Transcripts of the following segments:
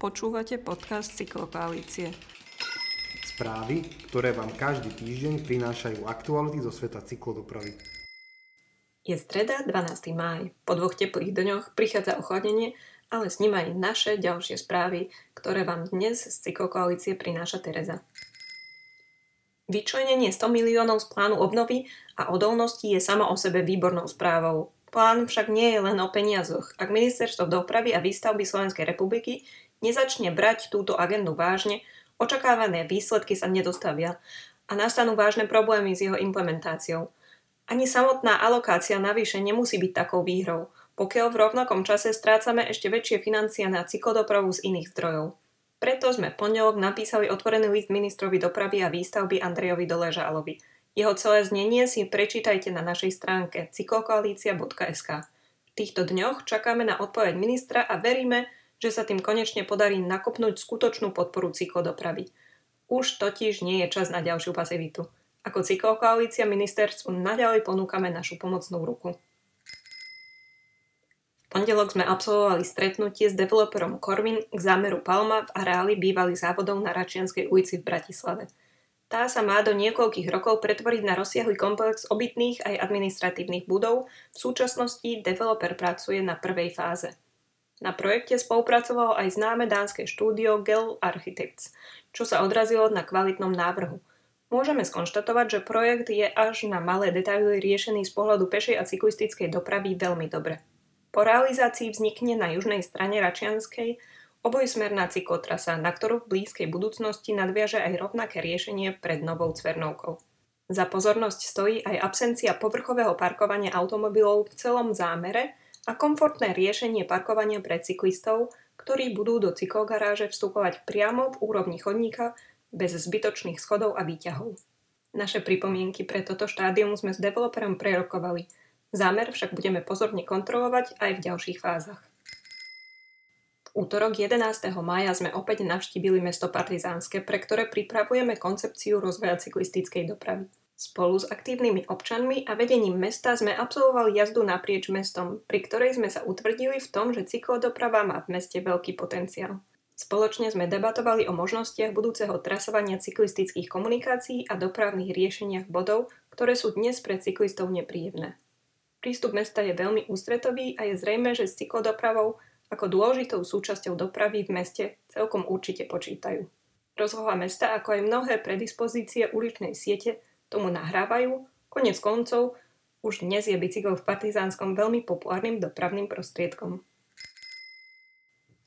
Počúvate podcast Cyklokoalície. Správy, ktoré vám každý týždeň prinášajú aktuality zo sveta cyklodopravy. Je streda, 12. máj. Po dvoch teplých dňoch prichádza ochladenie, ale s ním aj naše ďalšie správy, ktoré vám dnes z Cyklokoalície prináša Tereza. Vyčlenenie 100 miliónov z plánu obnovy a odolnosti je samo o sebe výbornou správou. Plán však nie je len o peniazoch. Ak ministerstvo dopravy a výstavby Slovenskej republiky nezačne brať túto agendu vážne, očakávané výsledky sa nedostavia a nastanú vážne problémy s jeho implementáciou. Ani samotná alokácia navyše nemusí byť takou výhrou, pokiaľ v rovnakom čase strácame ešte väčšie financie na cyklodopravu z iných zdrojov. Preto sme pondelok napísali otvorený list ministrovi dopravy a výstavby Andrejovi Doležálovi. Jeho celé znenie si prečítajte na našej stránke cyklokoalícia.sk. V týchto dňoch čakáme na odpoveď ministra a veríme, že sa tým konečne podarí nakopnúť skutočnú podporu cyklodopravy. Už totiž nie je čas na ďalšiu pasivitu. Ako cyklokoalícia ministerstvu naďalej ponúkame našu pomocnú ruku. V pondelok sme absolvovali stretnutie s developerom Corvin k zámeru Palma v areáli bývalých závodov na Račianskej ulici v Bratislave. Tá sa má do niekoľkých rokov pretvoriť na rozsiahly komplex obytných aj administratívnych budov. V súčasnosti developer pracuje na prvej fáze. Na projekte spolupracovalo aj známe dánske štúdio Gel Architects, čo sa odrazilo na kvalitnom návrhu. Môžeme skonštatovať, že projekt je až na malé detaily riešený z pohľadu pešej a cyklistickej dopravy veľmi dobre. Po realizácii vznikne na južnej strane Račianskej obojsmerná cyklotrasa, na ktorú v blízkej budúcnosti nadviaže aj rovnaké riešenie pred novou Cvernovkou. Za pozornosť stojí aj absencia povrchového parkovania automobilov v celom zámere a komfortné riešenie parkovania pre cyklistov, ktorí budú do cyklogaráže vstupovať priamo v úrovni chodníka bez zbytočných schodov a výťahov. Naše pripomienky pre toto štádium sme s developerom prerokovali. Zámer však budeme pozorne kontrolovať aj v ďalších fázach. V útorok 11. maja sme opäť navštívili mesto Partizánske, pre ktoré pripravujeme koncepciu rozvoja cyklistickej dopravy. Spolu s aktívnymi občanmi a vedením mesta sme absolvovali jazdu naprieč mestom, pri ktorej sme sa utvrdili v tom, že cyklodoprava má v meste veľký potenciál. Spoločne sme debatovali o možnostiach budúceho trasovania cyklistických komunikácií a dopravných riešeniach bodov, ktoré sú dnes pre cyklistov nepríjemné. Prístup mesta je veľmi ústretový a je zrejme, že s cyklodopravou ako dôležitou súčasťou dopravy v meste celkom určite počítajú. Rozloha mesta, ako aj mnohé predispozície uličnej siete, tomu nahrávajú, konec koncov už dnes je bicykel v Partizánskom veľmi populárnym dopravným prostriedkom.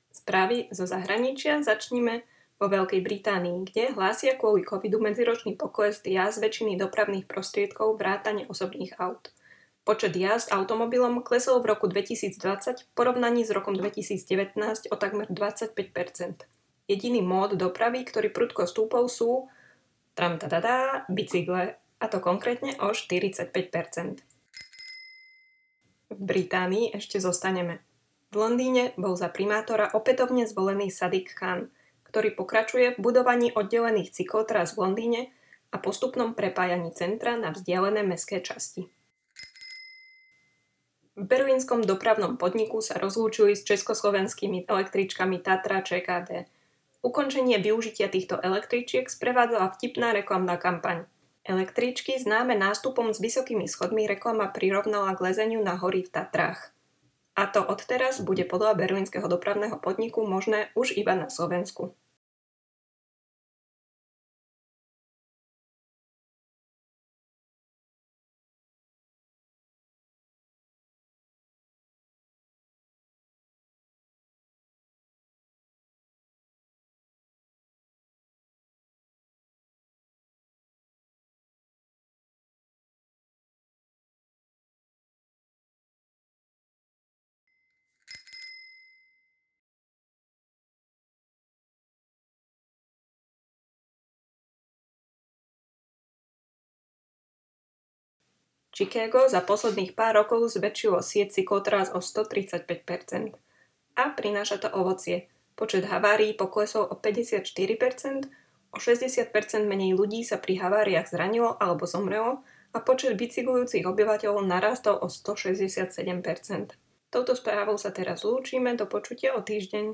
Správy zo zahraničia začníme vo Veľkej Británii, kde hlásia kvôli covidu medziročný pokles jazd väčšiny dopravných prostriedkov vrátane osobných aut. Počet jazd automobilom klesol v roku 2020 v porovnaní s rokom 2019 o takmer 25% Jediný mód dopravy, ktorý prudko stúpol, sú tram tadadá, bicykle, a to konkrétne o 45%. V Británii ešte zostaneme. V Londýne bol za primátora opätovne zvolený Sadiq Khan, ktorý pokračuje v budovaní oddelených cyklotras v Londýne a postupnom prepájaní centra na vzdialené mestské časti. V berlínskom dopravnom podniku sa rozlúčili s československými električkami Tatra ČKD – Ukončenie využitia týchto električiek sprevádzala vtipná reklamná kampaň. Električky známe nástupom s vysokými schodmi reklama prirovnala k lezeniu na hory v Tatrách. A to odteraz bude podľa berlínskeho dopravného podniku možné už iba na Slovensku. Chicago za posledných pár rokov zväčšilo sieť cyklotrás o 135% a prináša to ovocie. Počet havárií poklesol o 54%, o 60% menej ľudí sa pri haváriách zranilo alebo zomrelo a počet bicyklujúcich obyvateľov narastol o 167%. Touto správou sa teraz lúčime, do počutia o týždeň.